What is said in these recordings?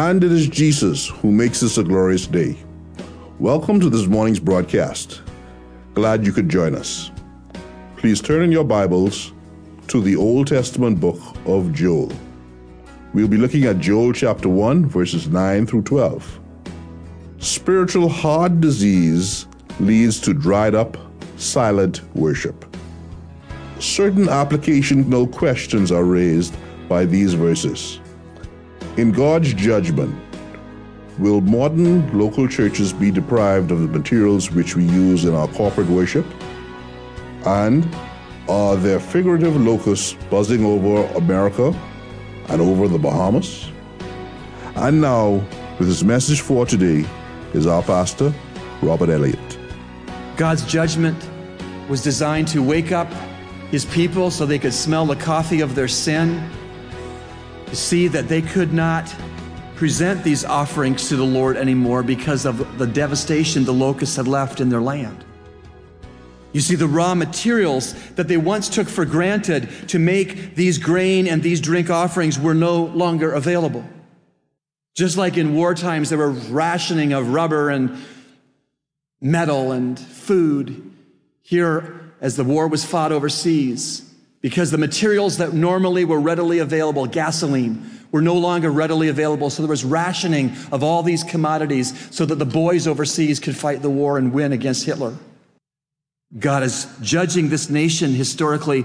And it is Jesus who makes this a glorious day. Welcome to this morning's broadcast. Glad you could join us. Please turn in your Bibles to the Old Testament book of Joel. We'll be looking at Joel chapter 1, verses 9 through 12. Spiritual heart disease leads to dried up, silent worship. Certain applicational questions are raised by these verses. In God's judgment, will modern local churches be deprived of the materials which we use in our corporate worship? And are there figurative locusts buzzing over America and over the Bahamas? And now, with his message for today, is our pastor, Robert Elliott. God's judgment was designed to wake up his people so they could smell the coffee of their sin, see that they could not present these offerings to the Lord anymore because of the devastation the locusts had left in their land. You see, the raw materials that they once took for granted to make these grain and these drink offerings were no longer available. Just like in war times, there were rationing of rubber and metal and food. Here, as the war was fought overseas, because the materials that normally were readily available, gasoline, were no longer readily available. So there was rationing of all these commodities so that the boys overseas could fight the war and win against Hitler. God is judging this nation historically,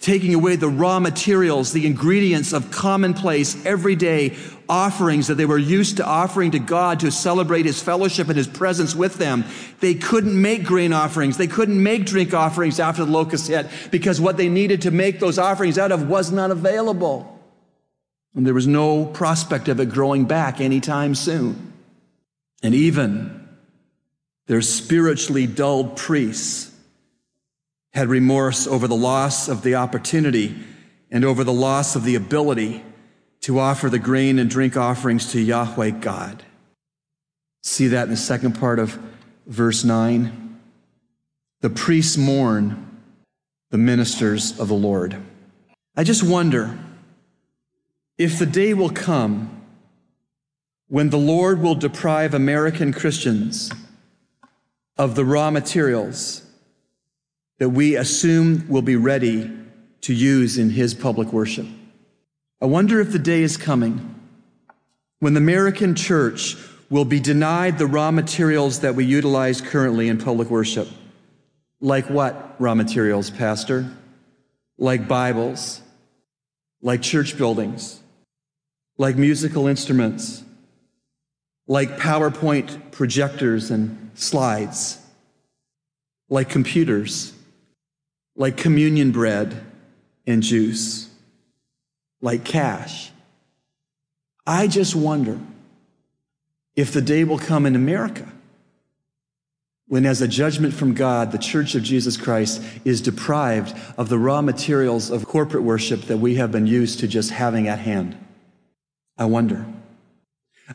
taking away the raw materials, the ingredients of commonplace, everyday offerings that they were used to offering to God to celebrate His fellowship and His presence with them. They couldn't make grain offerings. They couldn't make drink offerings after the locust hit because what they needed to make those offerings out of was not available. And there was no prospect of it growing back anytime soon. And even their spiritually dulled priests had remorse over the loss of the opportunity and over the loss of the ability to offer the grain and drink offerings to Yahweh God. See that in the second part of verse 9? The priests mourn the ministers of the Lord. I just wonder if the day will come when the Lord will deprive American Christians of the raw materials that we assume will be ready to use in his public worship. I wonder if the day is coming when the American church will be denied the raw materials that we utilize currently in public worship. Like what raw materials, Pastor? Like Bibles, like church buildings, like musical instruments, like PowerPoint projectors and slides, like computers like communion bread and juice, like cash. I just wonder if the day will come in America when, as a judgment from God, the Church of Jesus Christ is deprived of the raw materials of corporate worship that we have been used to just having at hand. I wonder.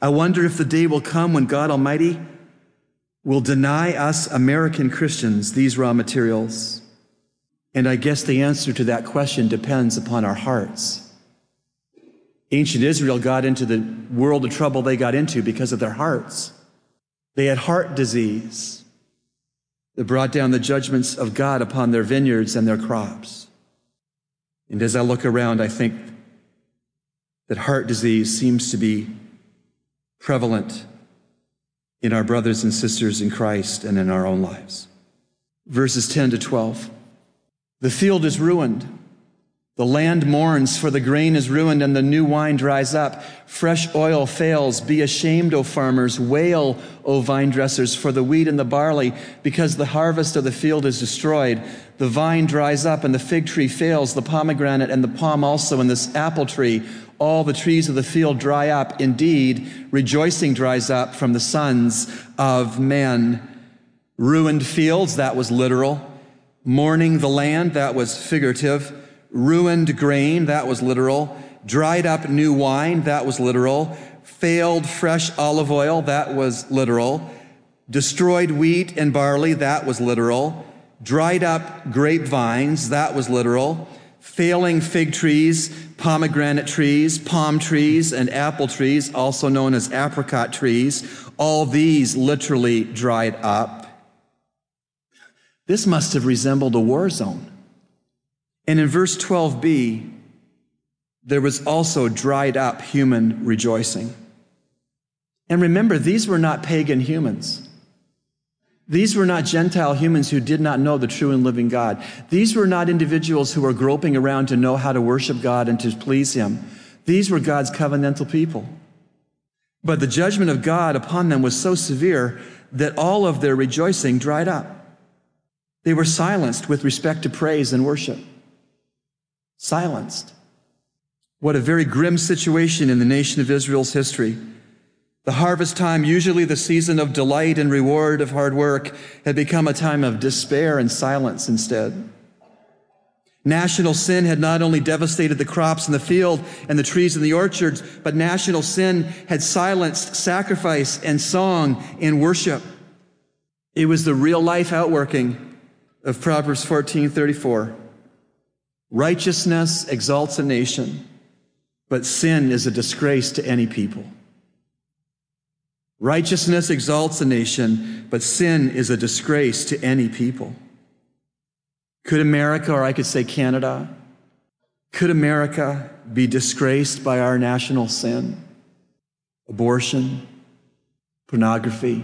I wonder if the day will come when God Almighty will deny us American Christians these raw materials and I guess the answer to that question depends upon our hearts. Ancient Israel got into the world of trouble they got into because of their hearts. They had heart disease that brought down the judgments of God upon their vineyards and their crops. And as I look around, I think that heart disease seems to be prevalent in our brothers and sisters in Christ and in our own lives. Verses 10 to 12. The field is ruined. The land mourns, for the grain is ruined and the new wine dries up. Fresh oil fails. Be ashamed, O farmers. Wail, O vine dressers, for the wheat and the barley, because the harvest of the field is destroyed. The vine dries up and the fig tree fails, the pomegranate and the palm also, and this apple tree. All the trees of the field dry up. Indeed, rejoicing dries up from the sons of men. Ruined fields, that was literal mourning the land, that was figurative, ruined grain, that was literal, dried up new wine, that was literal, failed fresh olive oil, that was literal, destroyed wheat and barley, that was literal, dried up grapevines, that was literal, failing fig trees, pomegranate trees, palm trees, and apple trees, also known as apricot trees, all these literally dried up. This must have resembled a war zone. And in verse 12b, there was also dried up human rejoicing. And remember, these were not pagan humans. These were not Gentile humans who did not know the true and living God. These were not individuals who were groping around to know how to worship God and to please Him. These were God's covenantal people. But the judgment of God upon them was so severe that all of their rejoicing dried up. They were silenced with respect to praise and worship. Silenced. What a very grim situation in the nation of Israel's history. The harvest time, usually the season of delight and reward of hard work, had become a time of despair and silence instead. National sin had not only devastated the crops in the field and the trees in the orchards, but national sin had silenced sacrifice and song and worship. It was the real life outworking of Proverbs 14:34. Righteousness exalts a nation, but sin is a disgrace to any people. Righteousness exalts a nation, but sin is a disgrace to any people. Could America, or I could say Canada, could America be disgraced by our national sin? Abortion, pornography,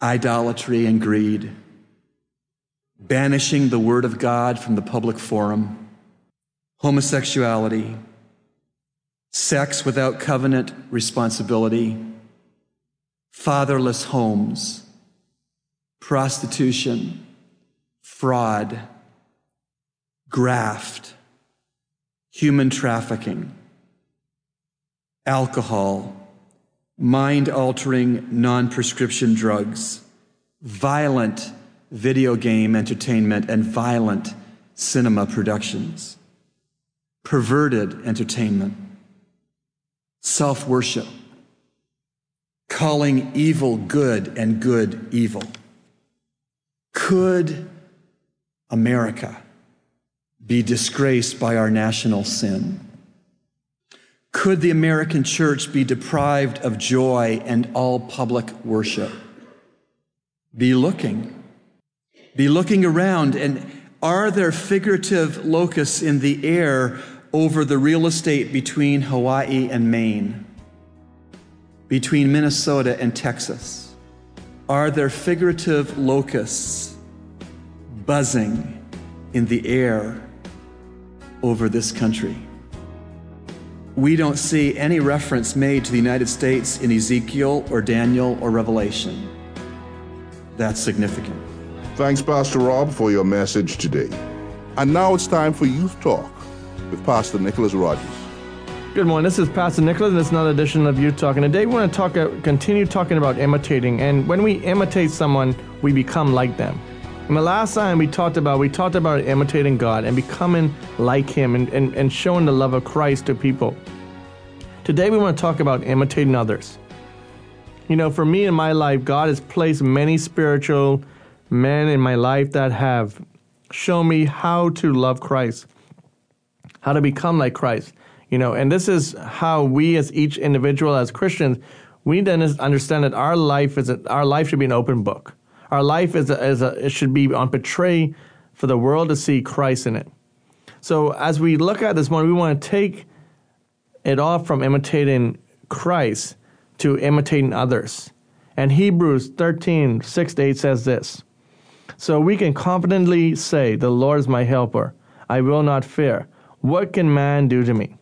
idolatry, and greed banishing the Word of God from the public forum, homosexuality, sex without covenant responsibility, fatherless homes, prostitution, fraud, graft, human trafficking, alcohol, mind altering non prescription drugs, violent video game entertainment, and violent cinema productions, perverted entertainment, self worship, calling evil good and good evil. Could America be disgraced by our national sin? Could the American church be deprived of joy and all public worship? Be looking be looking around and are there figurative locusts in the air over the real estate between Hawaii and Maine? Between Minnesota and Texas? Are there figurative locusts buzzing in the air over this country? We don't see any reference made to the United States in Ezekiel or Daniel or Revelation. That's significant. Thanks, Pastor Rob, for your message today. And now it's time for Youth Talk with Pastor Nicholas Rogers. Good morning. This is Pastor Nicholas, and it's another edition of Youth Talk. And today we want to talk, uh, continue talking about imitating. And when we imitate someone, we become like them. And the last time we talked about, we talked about imitating God and becoming like Him and, and, and showing the love of Christ to people. Today we want to talk about imitating others. You know, for me in my life, God has placed many spiritual men in my life that have shown me how to love Christ, how to become like Christ. You know, and this is how we as each individual as Christians, we then understand that our life is a, our life should be an open book. Our life is a, is a it should be on portray for the world to see Christ in it. So as we look at this morning, we want to take it off from imitating Christ to imitating others. And Hebrews 13, 6 to 8 says this. So we can confidently say, The Lord is my helper. I will not fear. What can man do to me?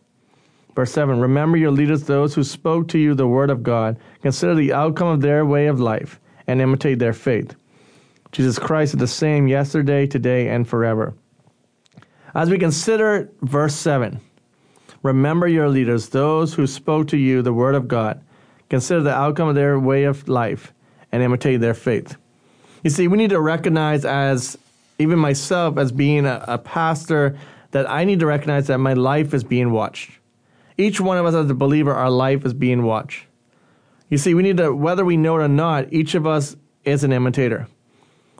Verse 7 Remember your leaders, those who spoke to you the word of God. Consider the outcome of their way of life and imitate their faith. Jesus Christ is the same yesterday, today, and forever. As we consider verse 7, remember your leaders, those who spoke to you the word of God. Consider the outcome of their way of life and imitate their faith. You see, we need to recognize as even myself as being a, a pastor that I need to recognize that my life is being watched. Each one of us as a believer, our life is being watched. You see, we need to, whether we know it or not, each of us is an imitator.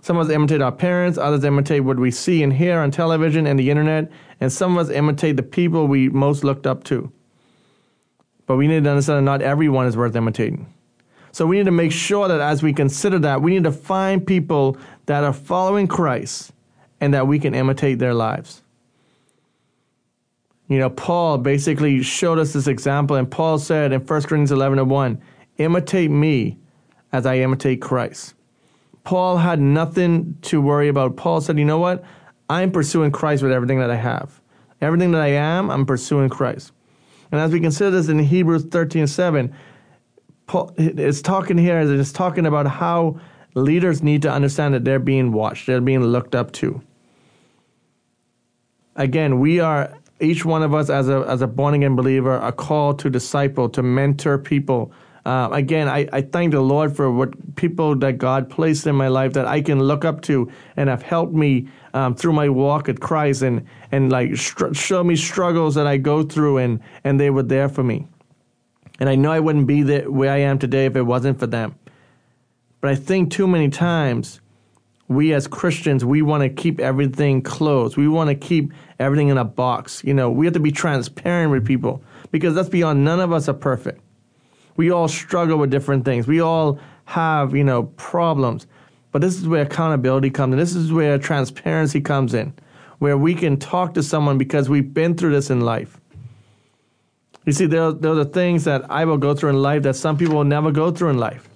Some of us imitate our parents, others imitate what we see and hear on television and the internet, and some of us imitate the people we most looked up to. But we need to understand that not everyone is worth imitating. So we need to make sure that as we consider that, we need to find people that are following Christ and that we can imitate their lives. You know, Paul basically showed us this example, and Paul said in 1 Corinthians 11 and 1, imitate me as I imitate Christ. Paul had nothing to worry about. Paul said, you know what? I'm pursuing Christ with everything that I have. Everything that I am, I'm pursuing Christ. And as we consider this in Hebrews 13 7, Paul is talking here, it's talking about how leaders need to understand that they're being watched, they're being looked up to. Again, we are each one of us as a as a born again believer are called to disciple, to mentor people. Uh, again, I, I thank the Lord for what people that God placed in my life that I can look up to and have helped me um, through my walk at Christ and and like str- show me struggles that I go through and and they were there for me. And I know I wouldn't be the, where I am today if it wasn't for them. But I think too many times we as Christians, we want to keep everything closed. We want to keep everything in a box. You know, we have to be transparent with people because let's be honest, none of us are perfect. We all struggle with different things. We all have, you know, problems. But this is where accountability comes in. This is where transparency comes in, where we can talk to someone because we've been through this in life. You see, there, there are things that I will go through in life that some people will never go through in life.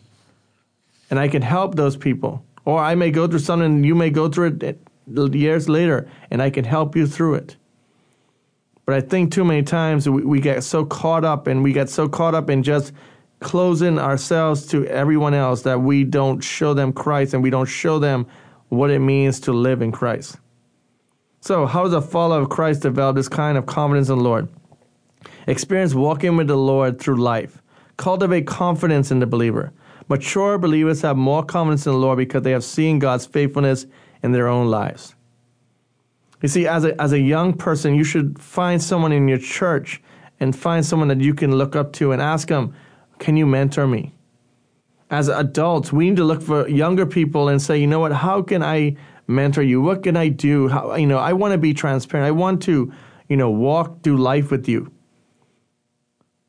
And I can help those people or I may go through something and you may go through it years later and I can help you through it. But I think too many times we, we get so caught up and we get so caught up in just closing ourselves to everyone else that we don't show them Christ and we don't show them what it means to live in Christ. So, how does a follower of Christ develop this kind of confidence in the Lord? Experience walking with the Lord through life. Cultivate confidence in the believer. Mature believers have more confidence in the Lord because they have seen God's faithfulness in their own lives. You see, as a, as a young person, you should find someone in your church and find someone that you can look up to and ask them, Can you mentor me? As adults, we need to look for younger people and say, You know what, how can I mentor you? What can I do? How, you know, I want to be transparent. I want to, you know, walk through life with you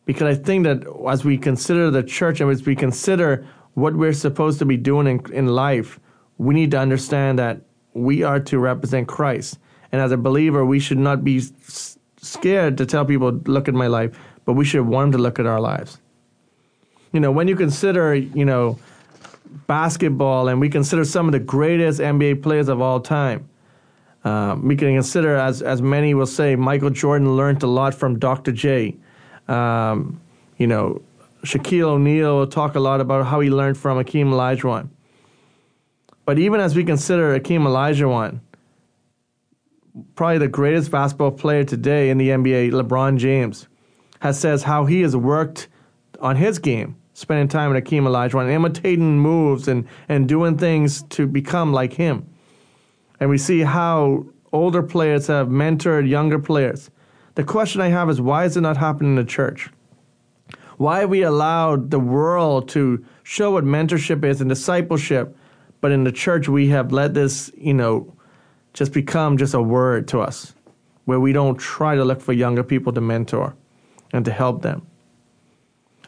because I think that as we consider the church and as we consider what we're supposed to be doing in, in life, we need to understand that we are to represent Christ. And as a believer, we should not be s- scared to tell people, look at my life, but we should want them to look at our lives. You know, when you consider, you know, basketball and we consider some of the greatest NBA players of all time, um, we can consider, as, as many will say, Michael Jordan learned a lot from Dr. J. Um, you know, Shaquille O'Neal will talk a lot about how he learned from Akeem Olajuwon. But even as we consider Akeem Olajuwon, probably the greatest basketball player today in the NBA, LeBron James, has says how he has worked on his game, spending time with Akeem Olajuwon, imitating moves and, and doing things to become like him. And we see how older players have mentored younger players. The question I have is why is it not happening in the church? Why have we allowed the world to show what mentorship is and discipleship, but in the church we have let this, you know, just become just a word to us, where we don't try to look for younger people to mentor and to help them.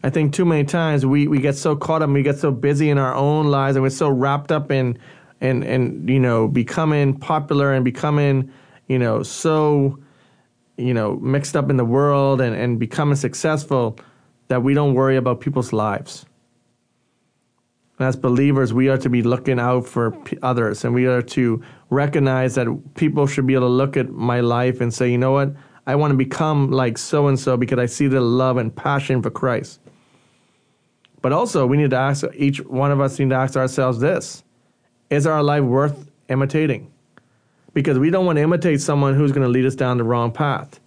I think too many times we, we get so caught up we get so busy in our own lives and we're so wrapped up in and and you know becoming popular and becoming you know so you know, mixed up in the world and, and becoming successful that we don't worry about people's lives. And as believers, we are to be looking out for p- others and we are to recognize that people should be able to look at my life and say, you know what? I want to become like so and so because I see the love and passion for Christ. But also, we need to ask each one of us need to ask ourselves this Is our life worth imitating? Because we don't want to imitate someone who's going to lead us down the wrong path.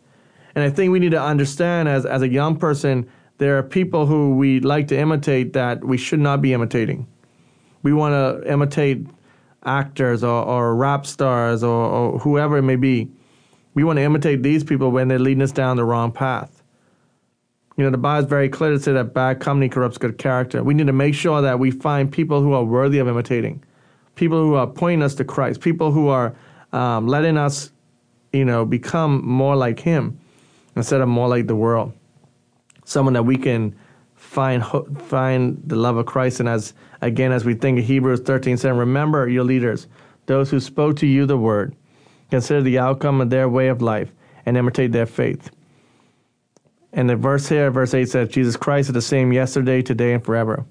And I think we need to understand as, as a young person, there are people who we like to imitate that we should not be imitating. We want to imitate actors or, or rap stars or, or whoever it may be. We want to imitate these people when they're leading us down the wrong path. You know, the Bible is very clear to say that bad company corrupts good character. We need to make sure that we find people who are worthy of imitating. people who are pointing us to Christ, people who are um, letting us, you know, become more like Him instead of more like the world. Someone that we can find find the love of Christ. And as again, as we think of Hebrews 13, 7, remember your leaders, those who spoke to you the word. Consider the outcome of their way of life and imitate their faith. And the verse here, verse 8 says, Jesus Christ is the same yesterday, today, and forever.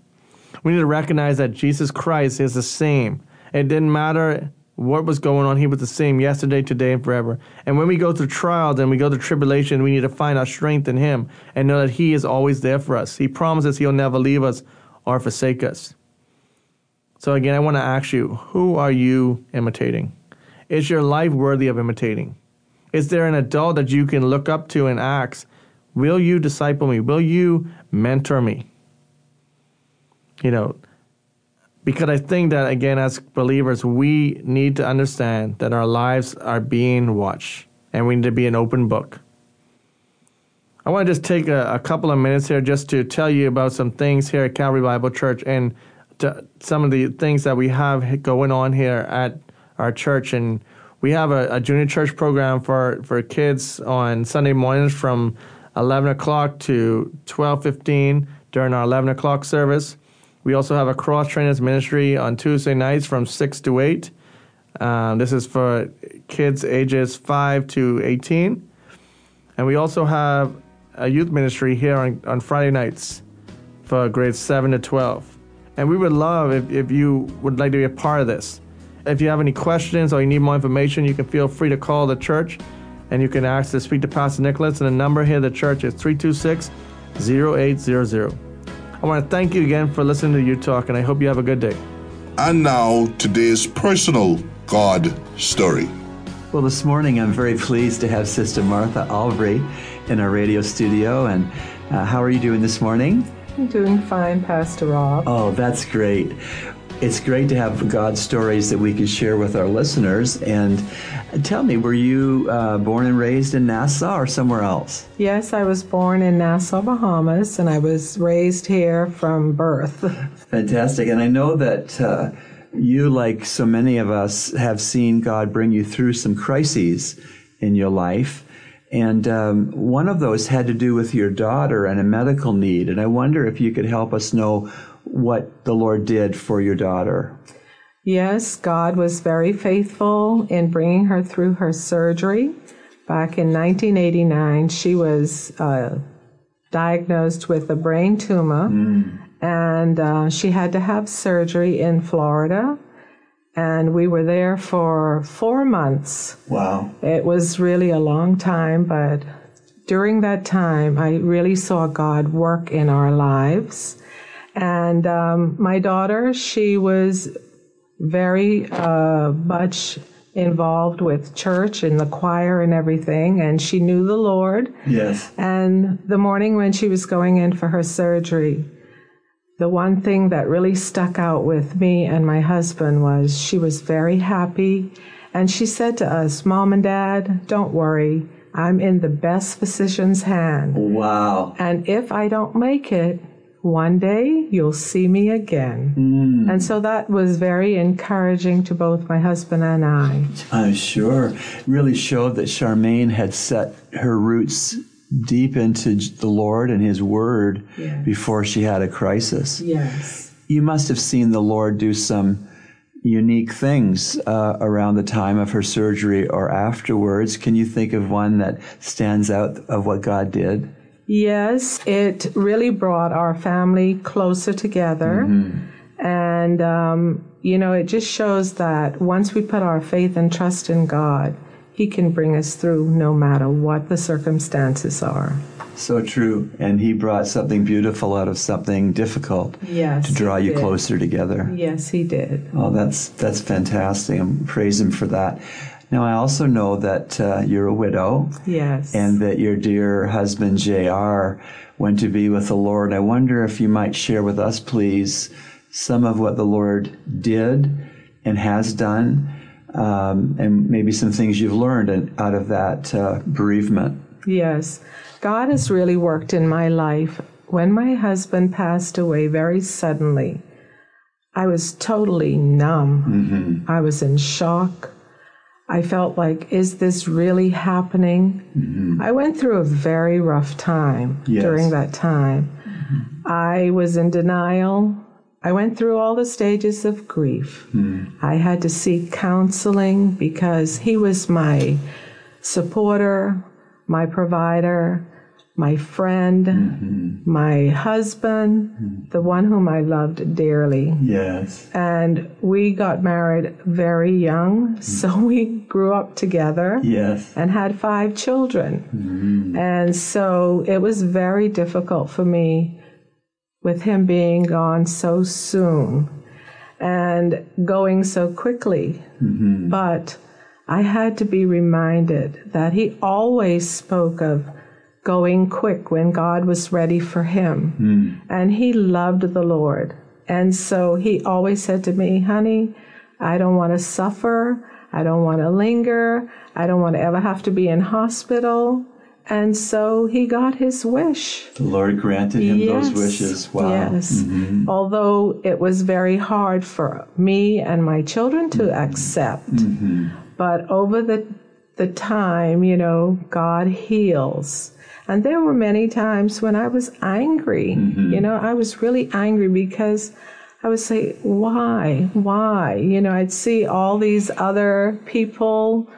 We need to recognize that Jesus Christ is the same. It didn't matter what was going on. He was the same yesterday, today, and forever. And when we go through trials and we go through tribulation, we need to find our strength in Him and know that He is always there for us. He promises He'll never leave us or forsake us. So, again, I want to ask you who are you imitating? Is your life worthy of imitating? Is there an adult that you can look up to and ask, Will you disciple me? Will you mentor me? You know, because I think that, again, as believers, we need to understand that our lives are being watched and we need to be an open book. I want to just take a, a couple of minutes here just to tell you about some things here at Calvary Bible Church and some of the things that we have going on here at our church. And we have a, a junior church program for, for kids on Sunday mornings from 11 o'clock to 12.15 during our 11 o'clock service. We also have a cross trainers ministry on Tuesday nights from 6 to 8. Um, this is for kids ages 5 to 18. And we also have a youth ministry here on, on Friday nights for grades 7 to 12. And we would love if, if you would like to be a part of this. If you have any questions or you need more information, you can feel free to call the church and you can ask to speak to Pastor Nicholas. And the number here at the church is 326 0800. I want to thank you again for listening to Youth Talk, and I hope you have a good day. And now, today's personal God story. Well, this morning I'm very pleased to have Sister Martha Albury in our radio studio. And uh, how are you doing this morning? I'm doing fine, Pastor Rob. Oh, that's great. It's great to have God stories that we can share with our listeners. And tell me, were you uh, born and raised in Nassau or somewhere else? Yes, I was born in Nassau, Bahamas, and I was raised here from birth. Fantastic. And I know that. Uh, you, like so many of us, have seen God bring you through some crises in your life. And um, one of those had to do with your daughter and a medical need. And I wonder if you could help us know what the Lord did for your daughter. Yes, God was very faithful in bringing her through her surgery. Back in 1989, she was uh, diagnosed with a brain tumor, mm. and uh, she had to have surgery in Florida. And we were there for four months. Wow. It was really a long time, but during that time, I really saw God work in our lives. And um, my daughter, she was very uh, much involved with church and the choir and everything, and she knew the Lord. Yes. And the morning when she was going in for her surgery, the one thing that really stuck out with me and my husband was she was very happy. And she said to us, Mom and Dad, don't worry. I'm in the best physician's hand. Wow. And if I don't make it, one day you'll see me again. Mm. And so that was very encouraging to both my husband and I. I'm sure. really showed that Charmaine had set her roots deep into the Lord and His Word yes. before she had a crisis. Yes. You must have seen the Lord do some unique things uh, around the time of her surgery or afterwards. Can you think of one that stands out of what God did? Yes, it really brought our family closer together. Mm-hmm. And, um, you know, it just shows that once we put our faith and trust in God, He can bring us through no matter what the circumstances are. So true. And He brought something beautiful out of something difficult yes, to draw you did. closer together. Yes, He did. Oh, that's, that's fantastic. And praise Him for that. Now, I also know that uh, you're a widow. Yes. And that your dear husband, J.R., went to be with the Lord. I wonder if you might share with us, please, some of what the Lord did and has done, um, and maybe some things you've learned out of that uh, bereavement. Yes. God has really worked in my life. When my husband passed away very suddenly, I was totally numb. I was in shock. I felt like, is this really happening? Mm-hmm. I went through a very rough time Yes. during that time. Mm-hmm. I was in denial. I went through all the stages of grief. Mm-hmm. I had to seek counseling because he was my supporter, my provider, my friend, mm-hmm. my husband, mm-hmm. the one whom I loved dearly. Yes. And we got married very young, mm-hmm. so we grew up together Yes. and had five children. And so it was very difficult for me with him being gone so soon and going so quickly. But I had to be reminded that he always spoke of going quick when God was ready for him. Hmm. And he loved the Lord. And so he always said to me, honey, I don't want to suffer. I don't want to linger. I don't want to ever have to be in hospital. And so he got his wish. The Lord granted him those wishes. Wow. Yes. Mm-hmm. Although it was very hard for me and my children to mm-hmm. accept. Mm-hmm. But over the the time, you know, God heals. And there were many times when I was angry. Mm-hmm. You know, I was really angry because I would say, why? Why? You know, I'd see all these other people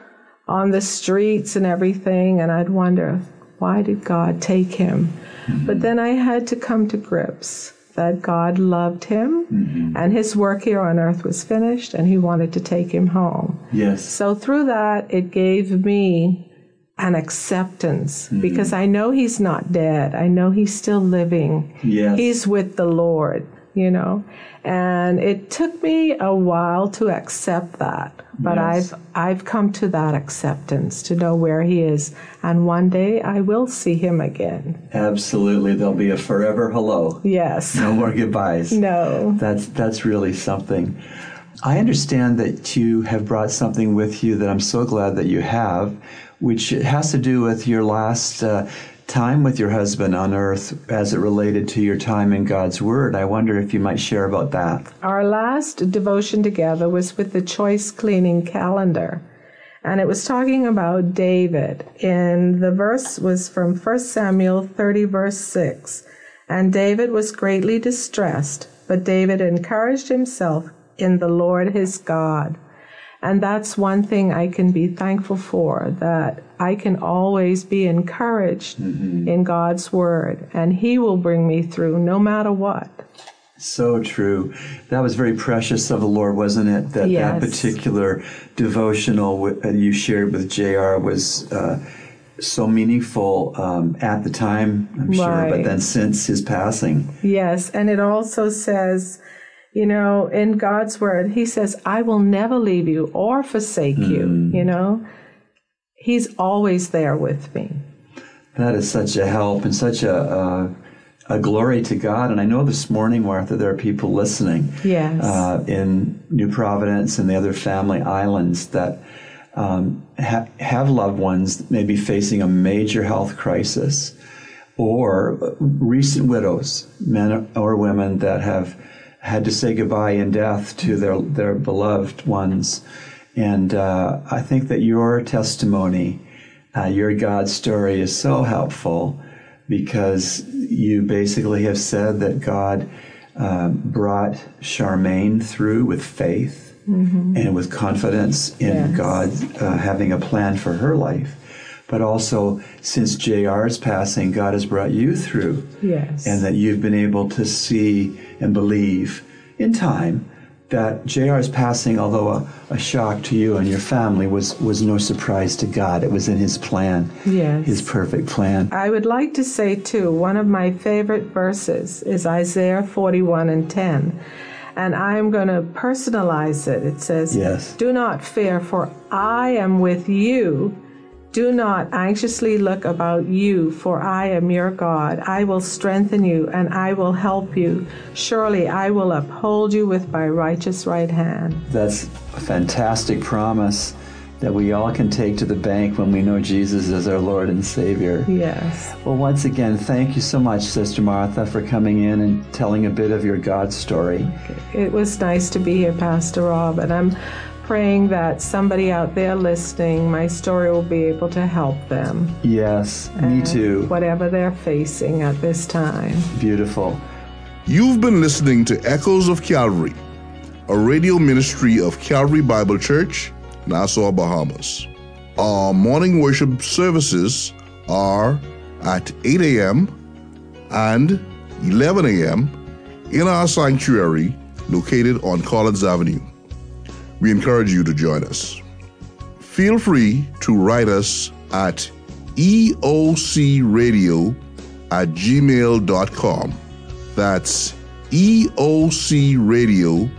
on the streets and everything, and I'd wonder, why did God take him? Mm-hmm. But then I had to come to grips that God loved him mm-hmm. and his work here on earth was finished and he wanted to take him home. Yes. So through that, it gave me an acceptance mm. because I know he's not dead. I know he's still living. Yes. He's with the Lord, you know. And it took me a while to accept that. But Yes. I've I've come to that acceptance to know where he is. And one day I will see him again. Absolutely. There'll be a forever hello. Yes. No more goodbyes. No. That's that's really something. I understand that you have brought something with you that I'm so glad that you have, which has to do with your last uh, time with your husband on earth as it related to your time in God's Word. I wonder if you might share about that. Our last devotion together was with the Choice Gleanings calendar. And it was talking about David. And the verse was from 1 Samuel 30, verse 6. And David was greatly distressed, but David encouraged himself in the Lord his God. And that's one thing I can be thankful for, that I can always be encouraged in God's word, and he will bring me through no matter what. So true. That was very precious of the Lord, wasn't it? That Yes. that particular devotional uh, you shared with J.R. was uh, so meaningful um, at the time, I'm sure, but then since his passing. Yes, and it also says, you know, in God's word, He says, I will never leave you or forsake you, you know. He's always there with me. That is such a help and such a, a, a glory to God. And I know this morning, Martha, there are people listening Yes. uh, in New Providence and the other family islands that um, ha- have loved ones maybe facing a major health crisis or recent widows, men or women that have had to say goodbye in death to their, their beloved ones. And uh, I think that your testimony, uh, your God story is so helpful because you basically have said that God uh, brought Charmaine through with faith and with confidence in Yes. God uh, having a plan for her life. But also, since JR's passing, God has brought you through Yes. and that you've been able to see and believe in time that JR's passing, although a, a shock to you and your family, was, was no surprise to God. It was in His plan, Yes. His perfect plan. I would like to say, too, one of my favorite verses is Isaiah 41 and 10. And I'm going to personalize it. It says, Yes. Do not fear, for I am with you. Do not anxiously look about you, for I am your God. I will strengthen you and I will help you. Surely I will uphold you with my righteous right hand. That's a fantastic promise that we all can take to the bank when we know Jesus as our Lord and Savior. Yes. Well, once again, thank you so much, Sister Martha, for coming in and telling a bit of your God story. It was nice to be here, Pastor Rob, and I'm praying that somebody out there listening, my story will be able to help them. Yes, me too. Whatever they're facing at this time. Beautiful. You've been listening to Echoes of Calvary, a radio ministry of Calvary Bible Church, Nassau, Bahamas. Our morning worship services are at 8 a.m. and 11 a.m. in our sanctuary located on Collins Avenue. We encourage you to join us. Feel free to write us at eocradio at gmail.com. That's eocradio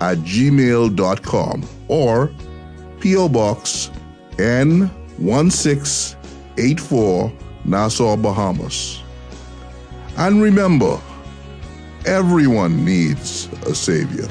at gmail.com or P.O. Box N1684 Nassau, Bahamas. And remember, everyone needs a Savior.